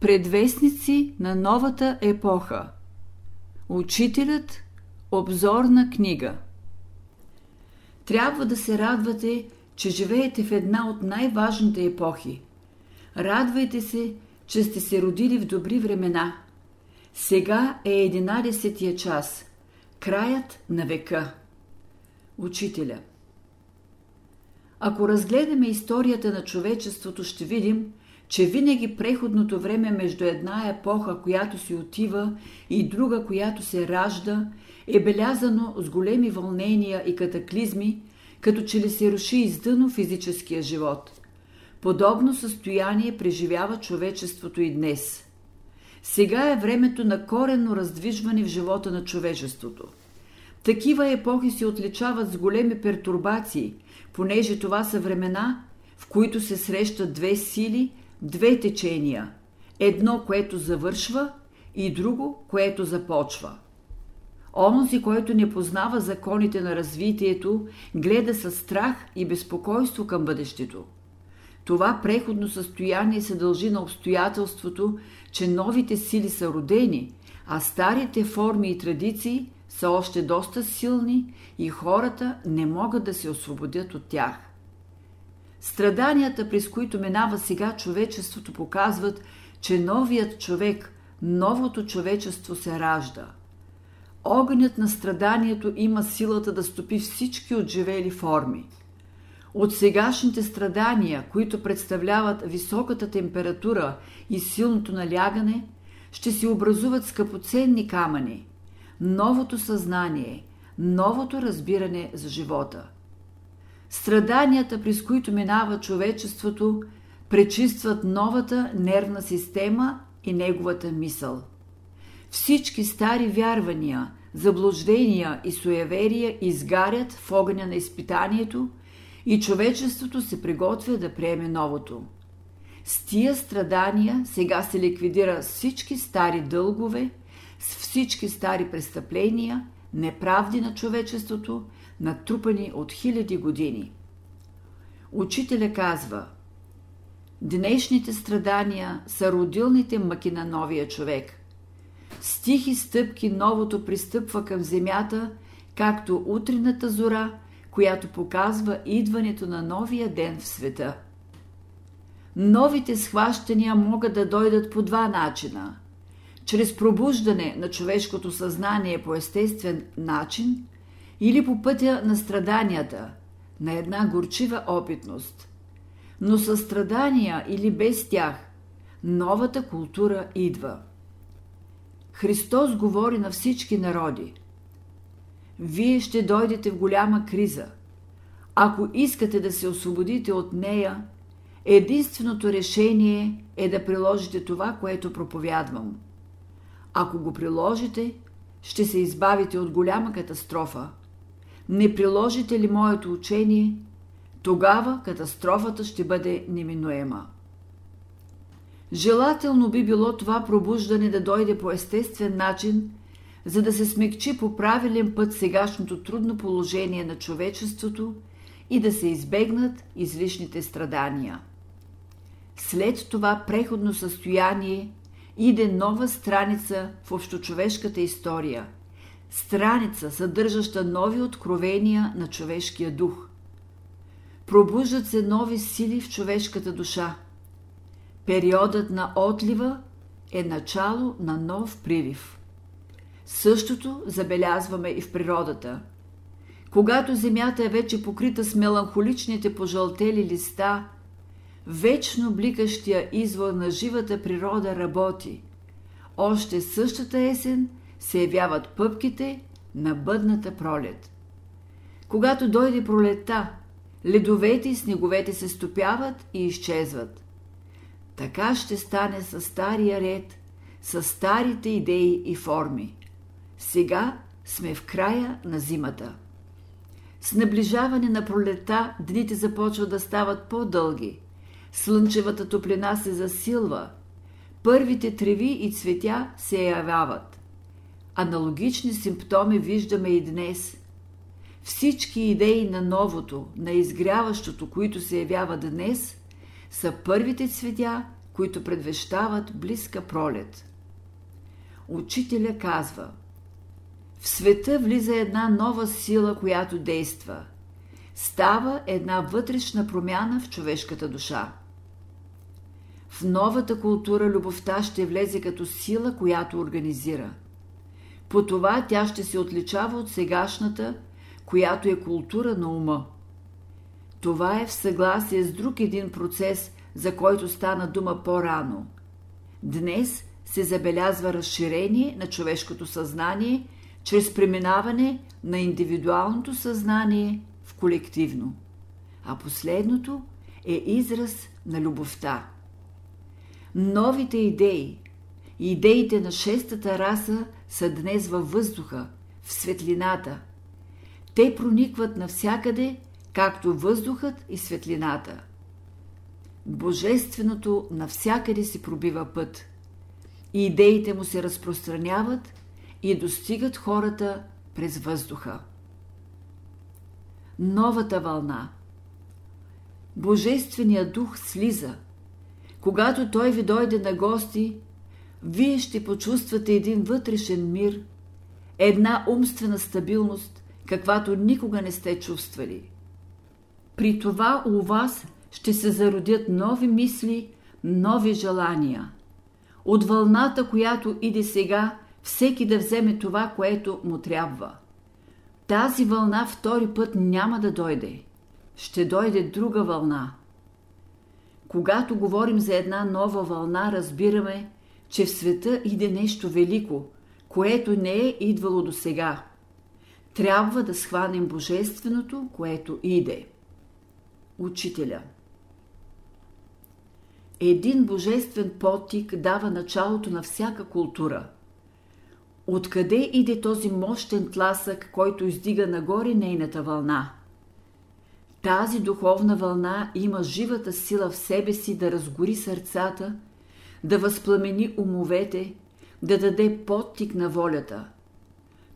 Предвестници на новата епоха Учителят Обзорна книга Трябва да се радвате, че живеете в една от най-важните епохи. Радвайте се, че сте се родили в добри времена. Сега е 11 час, краят на века. Учителя Ако разгледаме историята на човечеството, ще видим, че винаги преходното време между една епоха, която си отива, и друга, която се ражда, е белязано с големи вълнения и катаклизми, като че ли се руши издъно физическия живот. Подобно състояние преживява човечеството и днес. Сега е времето на коренно раздвижване в живота на човечеството. Такива епохи се отличават с големи пертурбации, понеже това са времена, в които се срещат две сили – две течения. Едно, което завършва и друго, което започва. Онзи, който не познава законите на развитието, гледа със страх и безпокойство към бъдещето. Това преходно състояние се дължи на обстоятелството, че новите сили са родени, а старите форми и традиции са още доста силни и хората не могат да се освободят от тях. Страданията, през които минава сега човечеството, показват, че новият човек, новото човечество се ражда. Огънят на страданието има силата да стопи всички отживели форми. От сегашните страдания, които представляват високата температура и силното налягане, ще се образуват скъпоценни камъни, новото съзнание, новото разбиране за живота – Страданията, през които минава човечеството, пречистват новата нервна система и неговата мисъл. Всички стари вярвания, заблуждения и суеверия изгарят в огъня на изпитанието и човечеството се приготвя да приеме новото. С тия страдания сега се ликвидира всички стари дългове, с всички стари престъпления, неправди на човечеството натрупани от хиляди години. Учителя казва Днешните страдания са родилните мъки на новия човек. С тихи стъпки новото пристъпва към земята, както утрената зора, която показва идването на новия ден в света. Новите схващания могат да дойдат по два начина. Чрез пробуждане на човешкото съзнание по естествен начин – или по пътя на страданията, на една горчива опитност. Но със страдания или без тях, новата култура идва. Христос говори на всички народи. Вие ще дойдете в голяма криза. Ако искате да се освободите от нея, единственото решение е да приложите това, което проповядвам. Ако го приложите, ще се избавите от голяма катастрофа – не приложите ли моето учение, тогава катастрофата ще бъде неминуема. Желателно би било това пробуждане да дойде по естествен начин, за да се смекчи по правилен път сегашното трудно положение на човечеството и да се избегнат излишните страдания. След това преходно състояние иде нова страница в общочовешката история – страница, съдържаща нови откровения на човешкия дух. Пробуждат се нови сили в човешката душа. Периодът на отлива е начало на нов прилив. Същото забелязваме и в природата. Когато земята е вече покрита с меланхоличните пожълтели листа, вечно бликащия извор на живата природа работи. Още същата есен – се явяват пъпките на бъдната пролет. Когато дойде пролетта, ледовете и снеговете се стопяват и изчезват. Така ще стане с стария ред, с старите идеи и форми. Сега сме в края на зимата. С наближаване на пролета дните започват да стават по-дълги. Слънчевата топлина се засилва. Първите треви и цветя се явяват. Аналогични симптоми виждаме и днес. Всички идеи на новото, на изгряващото, които се явява днес, са първите цветя, които предвещават близка пролет. Учителя казва В света влиза една нова сила, която действа. Става една вътрешна промяна в човешката душа. В новата култура любовта ще влезе като сила, която организира. По това тя ще се отличава от сегашната, която е култура на ума. Това е в съгласие с друг един процес, за който стана дума по-рано. Днес се забелязва разширение на човешкото съзнание чрез преминаване на индивидуалното съзнание в колективно. А последното е израз на любовта. Новите идеи, идеите на шестата раса са днес във въздуха, в светлината. Те проникват навсякъде, както въздухът и светлината. Божественото навсякъде си пробива път. Идеите му се разпространяват и достигат хората през въздуха. Новата вълна. Божественият дух слиза – когато той ви дойде на гости, вие ще почувствате един вътрешен мир, една умствена стабилност, каквато никога не сте чувствали. При това у вас ще се зародят нови мисли, нови желания. От вълната, която иде сега, всеки да вземе това, което му трябва. Тази вълна втори път няма да дойде. Ще дойде друга вълна – когато говорим за една нова вълна, разбираме, че в света иде нещо велико, което не е идвало до сега. Трябва да схванем Божественото, което иде. Учителя Един божествен потик дава началото на всяка култура. Откъде иде този мощен тласък, който издига нагоре нейната вълна – тази духовна вълна има живата сила в себе си да разгори сърцата, да възпламени умовете, да даде подтик на волята.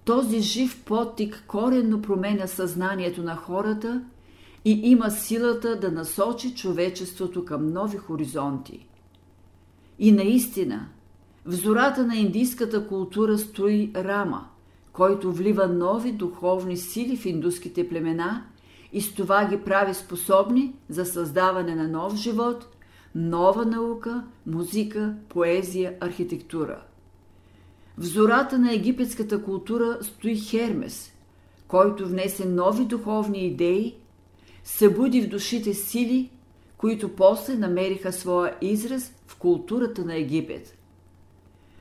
Този жив подтик коренно променя съзнанието на хората и има силата да насочи човечеството към нови хоризонти. И наистина, в зората на индийската култура стои Рама, който влива нови духовни сили в индуските племена – и с това ги прави способни за създаване на нов живот, нова наука, музика, поезия, архитектура. В зората на египетската култура стои Хермес, който внесе нови духовни идеи, събуди в душите сили, които после намериха своя израз в културата на Египет.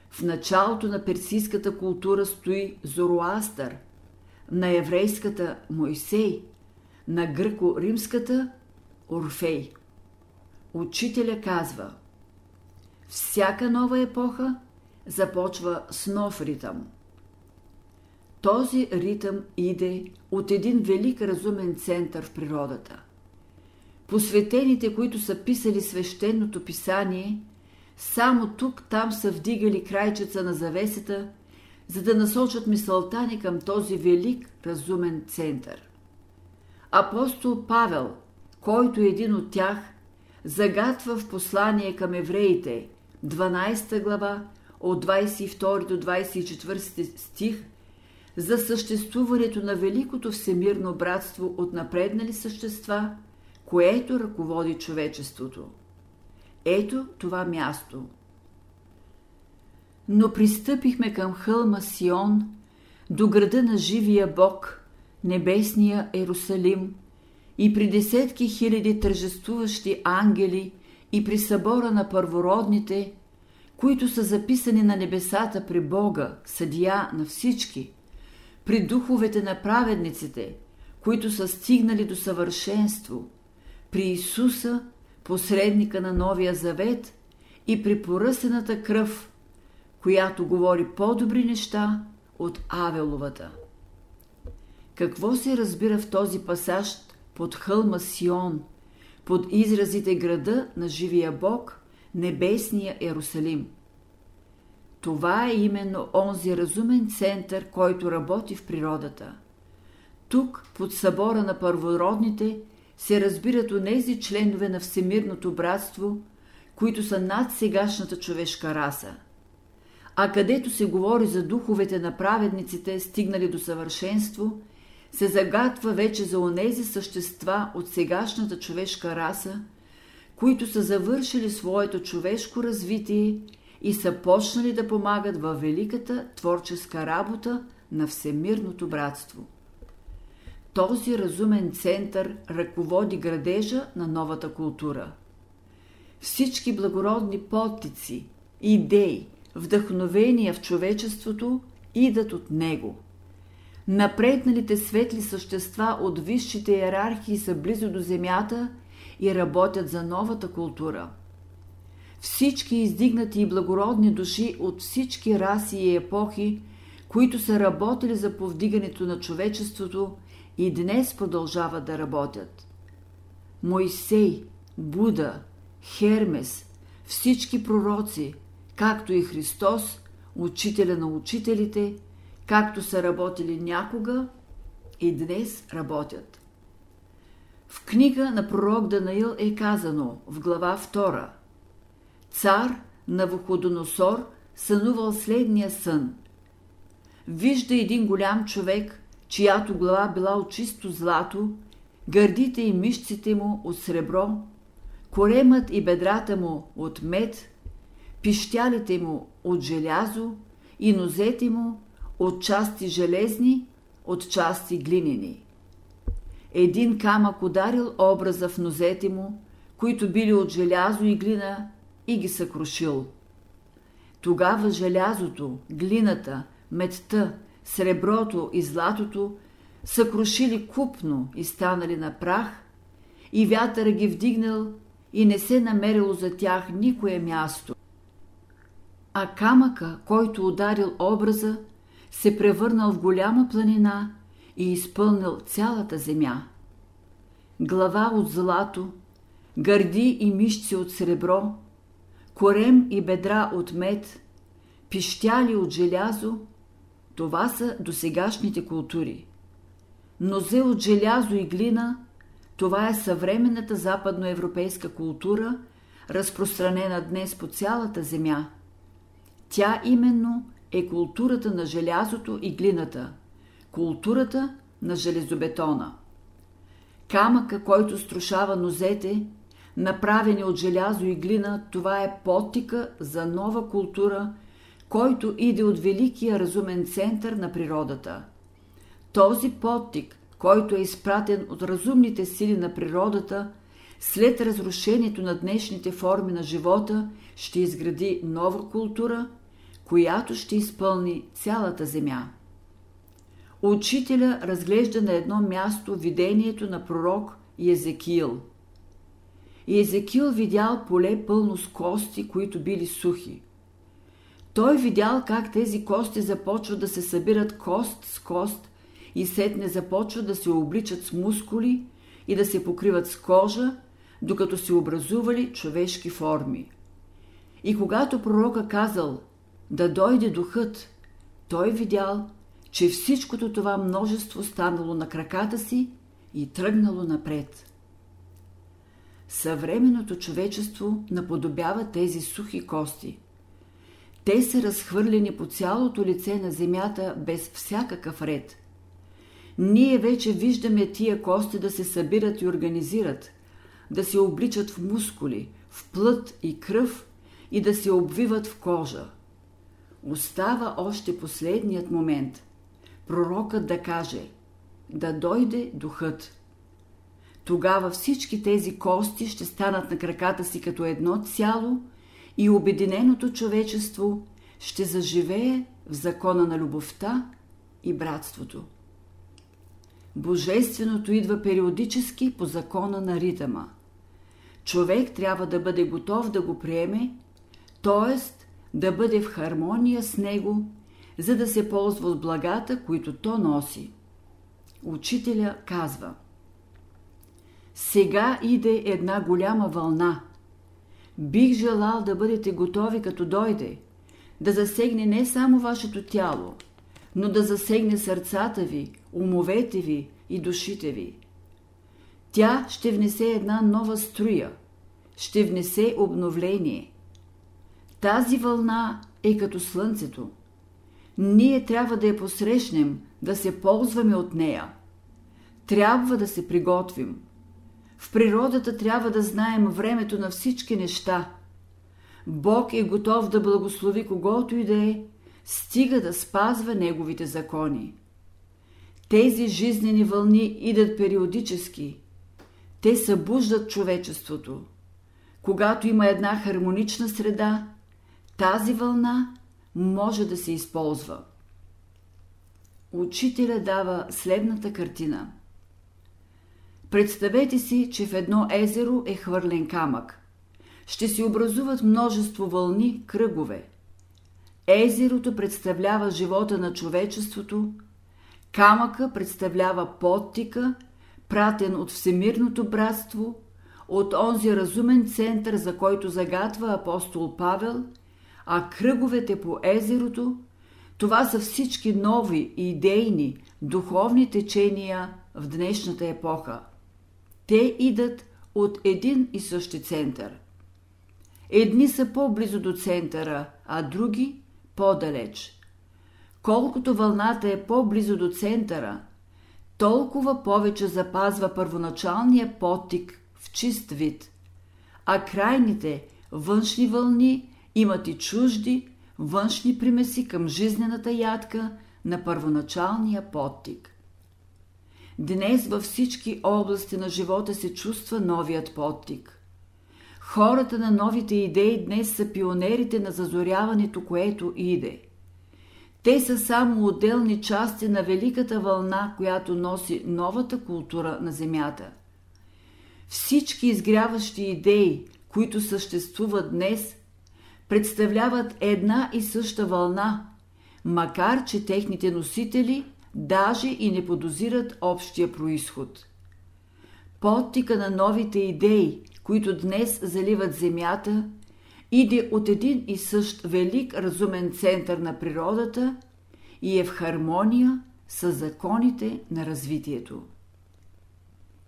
В началото на персийската култура стои Зороастър, на еврейската Моисей – на гръко-римската Орфей. Учителя казва Всяка нова епоха започва с нов ритъм. Този ритъм иде от един велик разумен център в природата. Посветените, които са писали свещеното писание, само тук-там са вдигали крайчеца на завесата, за да насочат мисълта ни към този велик разумен център. Апостол Павел, който е един от тях, загатва в послание към евреите, 12 глава, от 22 до 24 стих, за съществуването на великото всемирно братство от напреднали същества, което ръководи човечеството. Ето това място. Но пристъпихме към хълма Сион, до града на живия Бог – небесния Ерусалим и при десетки хиляди тържествуващи ангели и при събора на първородните, които са записани на небесата при Бога, съдия на всички, при духовете на праведниците, които са стигнали до съвършенство, при Исуса, посредника на Новия Завет и при поръсената кръв, която говори по-добри неща от Авеловата. Какво се разбира в този пасаж под хълма Сион, под изразите града на живия Бог, небесния Ерусалим? Това е именно онзи разумен център, който работи в природата. Тук, под събора на първородните, се разбират онези членове на Всемирното братство, които са над сегашната човешка раса. А където се говори за духовете на праведниците, стигнали до съвършенство, се загатва вече за онези същества от сегашната човешка раса, които са завършили своето човешко развитие и са почнали да помагат във великата творческа работа на Всемирното братство. Този разумен център ръководи градежа на новата култура. Всички благородни подтици, идеи, вдъхновения в човечеството идат от него. Напредналите светли същества от висшите иерархии са близо до земята и работят за новата култура. Всички издигнати и благородни души от всички раси и епохи, които са работили за повдигането на човечеството, и днес продължават да работят. Моисей, Буда, Хермес, всички пророци, както и Христос, учителя на учителите, както са работили някога и днес работят. В книга на пророк Данаил е казано в глава 2 Цар Навуходоносор сънувал следния сън. Вижда един голям човек, чиято глава била от чисто злато, гърдите и мишците му от сребро, коремът и бедрата му от мед, пищялите му от желязо и нозете му от части железни, от части глинени. Един камък ударил образа в нозете му, които били от желязо и глина, и ги съкрушил. Тогава желязото, глината, медта, среброто и златото съкрушили купно и станали на прах, и вятъра ги вдигнал и не се намерило за тях никое място. А камъка, който ударил образа, се превърнал в голяма планина и изпълнил цялата земя. Глава от злато, гърди и мишци от сребро, корем и бедра от мед, пищяли от желязо, това са досегашните култури. Нозе от желязо и глина, това е съвременната западноевропейска култура, разпространена днес по цялата земя. Тя именно е културата на желязото и глината, културата на железобетона. Камъка, който струшава нозете, направени от желязо и глина, това е потика за нова култура, който иде от великия разумен център на природата. Този подтик, който е изпратен от разумните сили на природата, след разрушението на днешните форми на живота, ще изгради нова култура, която ще изпълни цялата земя. Учителя разглежда на едно място видението на пророк Езекил. И Езекил видял поле пълно с кости, които били сухи. Той видял как тези кости започват да се събират кост с кост и сетне започват да се обличат с мускули и да се покриват с кожа, докато се образували човешки форми. И когато пророка казал да дойде духът, той видял, че всичкото това множество станало на краката си и тръгнало напред. Съвременното човечество наподобява тези сухи кости – те са разхвърлени по цялото лице на земята без всякакъв ред. Ние вече виждаме тия кости да се събират и организират, да се обличат в мускули, в плът и кръв и да се обвиват в кожа. Остава още последният момент. Пророкът да каже да дойде духът. Тогава всички тези кости ще станат на краката си като едно цяло – и обединеното човечество ще заживее в закона на любовта и братството. Божественото идва периодически по закона на ритъма. Човек трябва да бъде готов да го приеме, т.е. да бъде в хармония с него, за да се ползва от благата, които то носи. Учителя казва Сега иде една голяма вълна – Бих желал да бъдете готови като дойде, да засегне не само вашето тяло, но да засегне сърцата ви, умовете ви и душите ви. Тя ще внесе една нова струя, ще внесе обновление. Тази вълна е като слънцето. Ние трябва да я посрещнем, да се ползваме от нея. Трябва да се приготвим. В природата трябва да знаем времето на всички неща. Бог е готов да благослови когото и да е, стига да спазва Неговите закони. Тези жизнени вълни идат периодически. Те събуждат човечеството. Когато има една хармонична среда, тази вълна може да се използва. Учителя дава следната картина. Представете си, че в едно езеро е хвърлен камък. Ще се образуват множество вълни, кръгове. Езерото представлява живота на човечеството, камъка представлява подтика, пратен от Всемирното братство, от онзи разумен център, за който загатва апостол Павел, а кръговете по езерото, това са всички нови, идейни, духовни течения в днешната епоха. Те идат от един и същи център. Едни са по-близо до центъра, а други по-далеч. Колкото вълната е по-близо до центъра, толкова повече запазва първоначалния потик в чист вид, а крайните външни вълни имат и чужди външни примеси към жизнената ядка на първоначалния подтик. Днес във всички области на живота се чувства новият подтик. Хората на новите идеи днес са пионерите на зазоряването, което иде. Те са само отделни части на великата вълна, която носи новата култура на Земята. Всички изгряващи идеи, които съществуват днес, представляват една и съща вълна, макар че техните носители даже и не подозират общия происход. Подтика на новите идеи, които днес заливат Земята, иде от един и същ велик разумен център на природата и е в хармония с законите на развитието.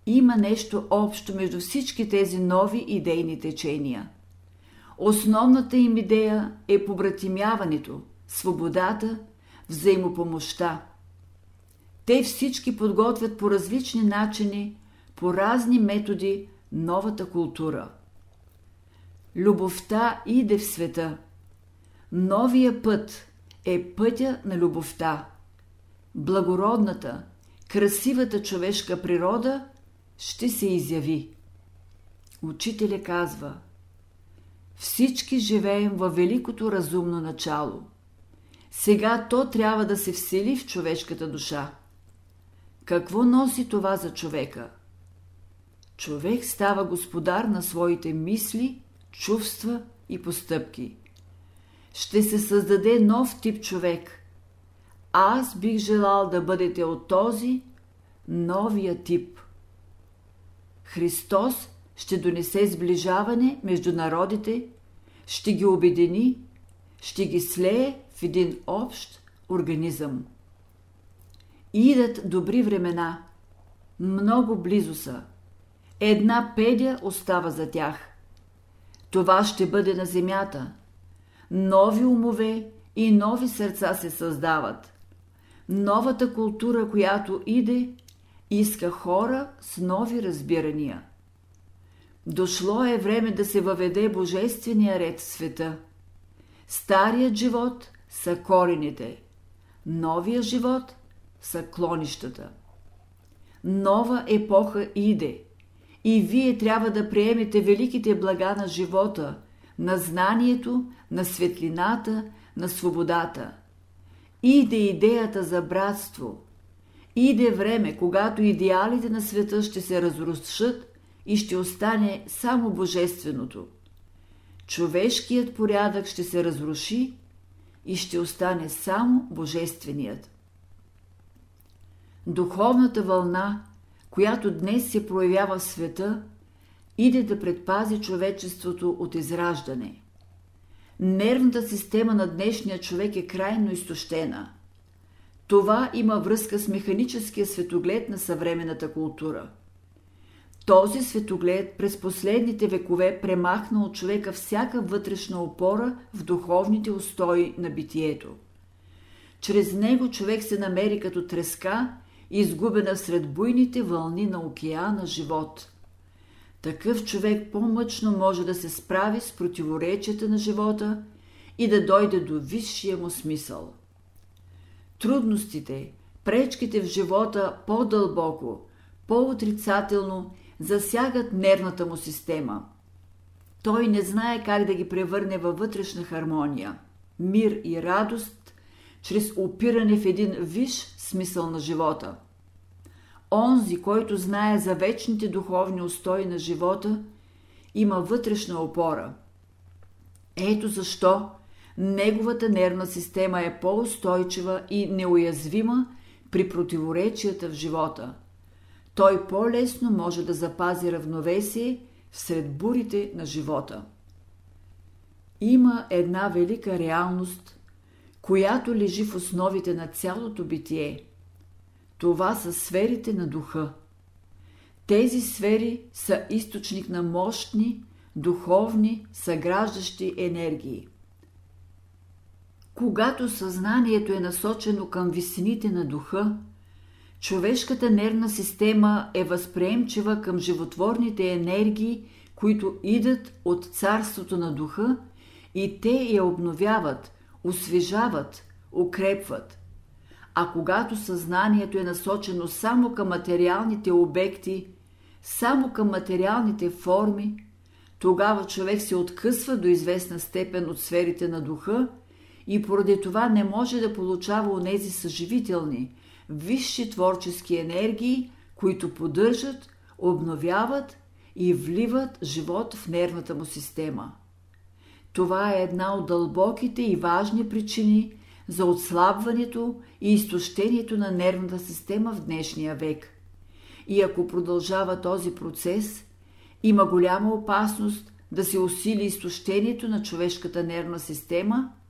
Има нещо общо между всички тези нови идейни течения – Основната им идея е побратимяването, свободата, взаимопомощта. Те всички подготвят по различни начини, по разни методи новата култура. Любовта иде в света. Новия път е пътя на любовта. Благородната, красивата човешка природа ще се изяви. Учителя казва – всички живеем във великото разумно начало. Сега то трябва да се всели в човешката душа. Какво носи това за човека? Човек става господар на своите мисли, чувства и постъпки. Ще се създаде нов тип човек. Аз бих желал да бъдете от този новия тип. Христос ще донесе сближаване между народите, ще ги обедини, ще ги слее в един общ организъм. Идат добри времена, много близо са. Една педя остава за тях. Това ще бъде на земята. Нови умове и нови сърца се създават. Новата култура, която иде, иска хора с нови разбирания. Дошло е време да се въведе божествения ред в света. Старият живот са корените, новия живот са клонищата. Нова епоха иде и вие трябва да приемете великите блага на живота, на знанието, на светлината, на свободата. Иде идеята за братство. Иде време, когато идеалите на света ще се разрушат и ще остане само Божественото. Човешкият порядък ще се разруши и ще остане само Божественият. Духовната вълна, която днес се проявява в света, иде да предпази човечеството от израждане. Нервната система на днешния човек е крайно изтощена. Това има връзка с механическия светоглед на съвременната култура – Този светоглед през последните векове премахна от човека всяка вътрешна опора в духовните устои на битието. Чрез него човек се намери като треска, изгубена сред буйните вълни на океана живот. Такъв човек по-мъчно може да се справи с противоречията на живота и да дойде до висшия му смисъл. Трудностите, пречките в живота по-дълбоко, по-отрицателно засягат нервната му система. Той не знае как да ги превърне във вътрешна хармония, мир и радост, чрез опиране в един виш смисъл на живота. Онзи, който знае за вечните духовни устои на живота, има вътрешна опора. Ето защо неговата нервна система е по-устойчива и неуязвима при противоречията в живота. Той по-лесно може да запази равновесие сред бурите на живота. Има една велика реалност, която лежи в основите на цялото битие. Това са сферите на духа. Тези сфери са източник на мощни, духовни, съграждащи енергии. Когато съзнанието е насочено към висините на духа, човешката нервна система е възприемчива към животворните енергии, които идат от царството на духа и те я обновяват, освежават, укрепват. А когато съзнанието е насочено само към материалните обекти, само към материалните форми, тогава човек се откъсва до известна степен от сферите на духа и поради това не може да получава онези съживителни, висши творчески енергии, които поддържат, обновяват и вливат живот в нервната му система. Това е една от дълбоките и важни причини за отслабването и изтощението на нервната система в днешния век. И ако продължава този процес, има голяма опасност да се усили изтощението на човешката нервна система –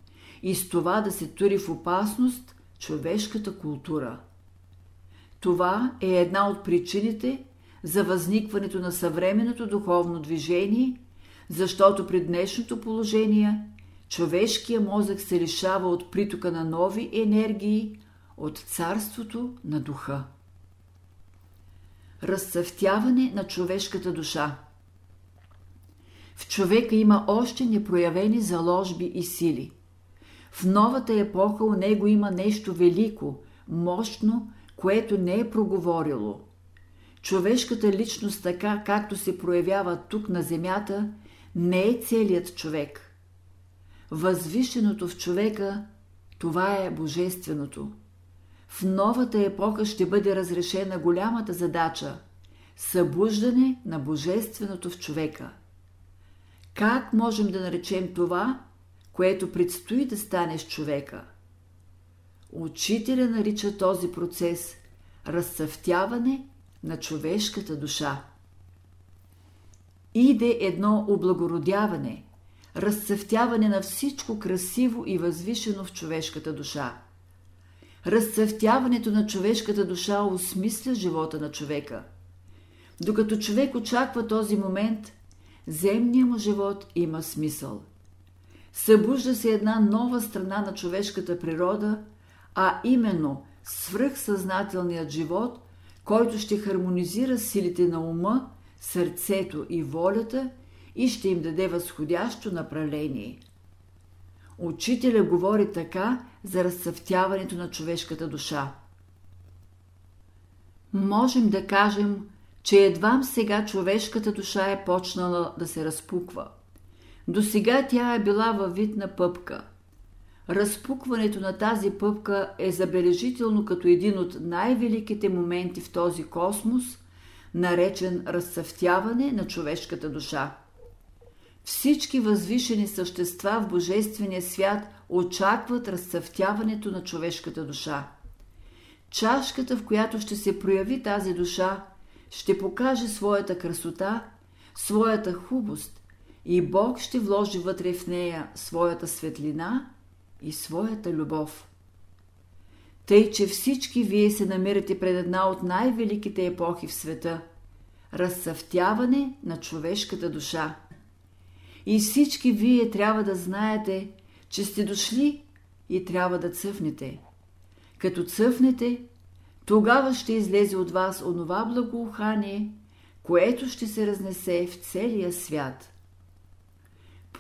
и с това да се тури в опасност човешката култура. Това е една от причините за възникването на съвременното духовно движение, защото при днешното положение човешкия мозък се лишава от притока на нови енергии от царството на духа. Разцъфтяване на човешката душа В човека има още непроявени заложби и сили – в новата епоха у него има нещо велико, мощно, което не е проговорило. Човешката личност, така както се проявява тук на земята, не е целият човек. Възвишеното в човека, това е божественото. В новата епоха ще бъде разрешена голямата задача – събуждане на божественото в човека. Как можем да наречем това – което предстои да стане с човека. Учителя нарича този процес разцъфтяване на човешката душа. Иде едно облагородяване, разцъфтяване на всичко красиво и възвишено в човешката душа. Разцъфтяването на човешката душа осмисля живота на човека. Докато човек очаква този момент, земният му живот има смисъл – събужда се една нова страна на човешката природа, а именно свръхсъзнателният живот, който ще хармонизира силите на ума, сърцето и волята и ще им даде възходящо направление. Учителя говори така за разцъфтяването на човешката душа. Можем да кажем, че едвам сега човешката душа е почнала да се разпуква – до сега тя е била във вид на пъпка. Разпукването на тази пъпка е забележително като един от най-великите моменти в този космос, наречен разцъфтяване на човешката душа. Всички възвишени същества в Божествения свят очакват разцъфтяването на човешката душа. Чашката, в която ще се прояви тази душа, ще покаже своята красота, своята хубост и Бог ще вложи вътре в нея своята светлина и своята любов. Тъй, че всички вие се намирате пред една от най-великите епохи в света, разцъфтяване на човешката душа. И всички вие трябва да знаете, че сте дошли и трябва да цъфнете. Като цъфнете, тогава ще излезе от вас онова благоухание, което ще се разнесе в целия свят.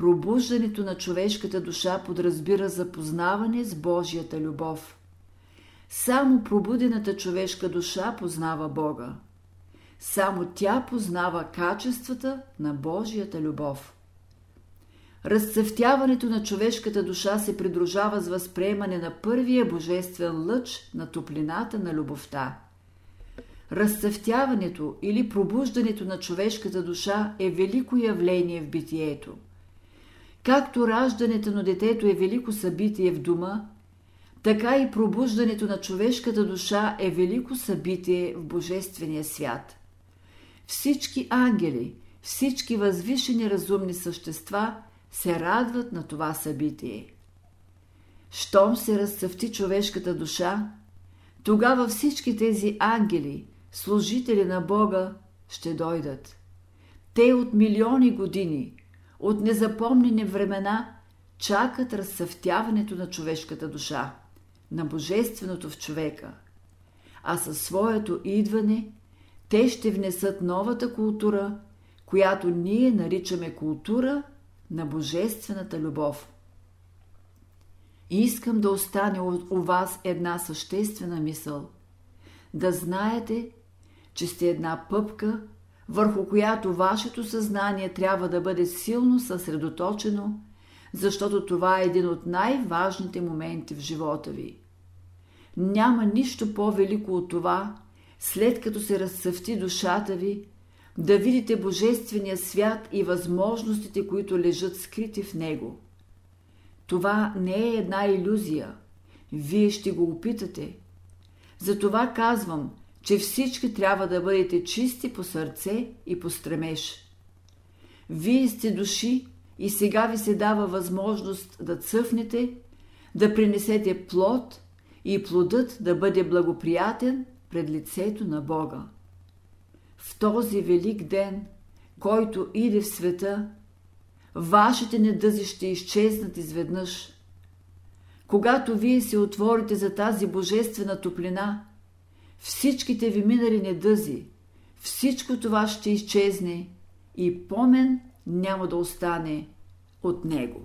Пробуждането на човешката душа подразбира запознаване с Божията любов. Само пробудената човешка душа познава Бога. Само тя познава качествата на Божията любов. Разцъфтяването на човешката душа се придружава с възприемане на първия божествен лъч на топлината на любовта. Разцъфтяването или пробуждането на човешката душа е велико явление в битието. Както раждането на детето е велико събитие в дома, така и пробуждането на човешката душа е велико събитие в Божествения свят. Всички ангели, всички възвишени разумни същества се радват на това събитие. Щом се разцъфти човешката душа, тогава всички тези ангели, служители на Бога, ще дойдат. Те от милиони години, от незапомнени времена, чакат разцъфтяването на човешката душа, на Божественото в човека. А със своето идване те ще внесат новата култура, която ние наричаме култура на Божествената любов. И искам да остане у вас една съществена мисъл. Да знаете, че сте една пъпка, върху която вашето съзнание трябва да бъде силно съсредоточено, защото това е един от най-важните моменти в живота ви. Няма нищо по-велико от това, след като се разцъфти душата ви, да видите Божествения свят и възможностите, които лежат скрити в него. Това не е една иллюзия. Вие ще го опитате. Затова казвам, че всички трябва да бъдете чисти по сърце и по стремеж. Вие сте души и сега ви се дава възможност да цъфнете, да принесете плод и плодът да бъде благоприятен пред лицето на Бога. В този велик ден, който иде в света, вашите недъзи ще изчезнат изведнъж. Когато вие се отворите за тази божествена топлина, всичките ви минали недъзи, всичко това ще изчезне и помен няма да остане от него.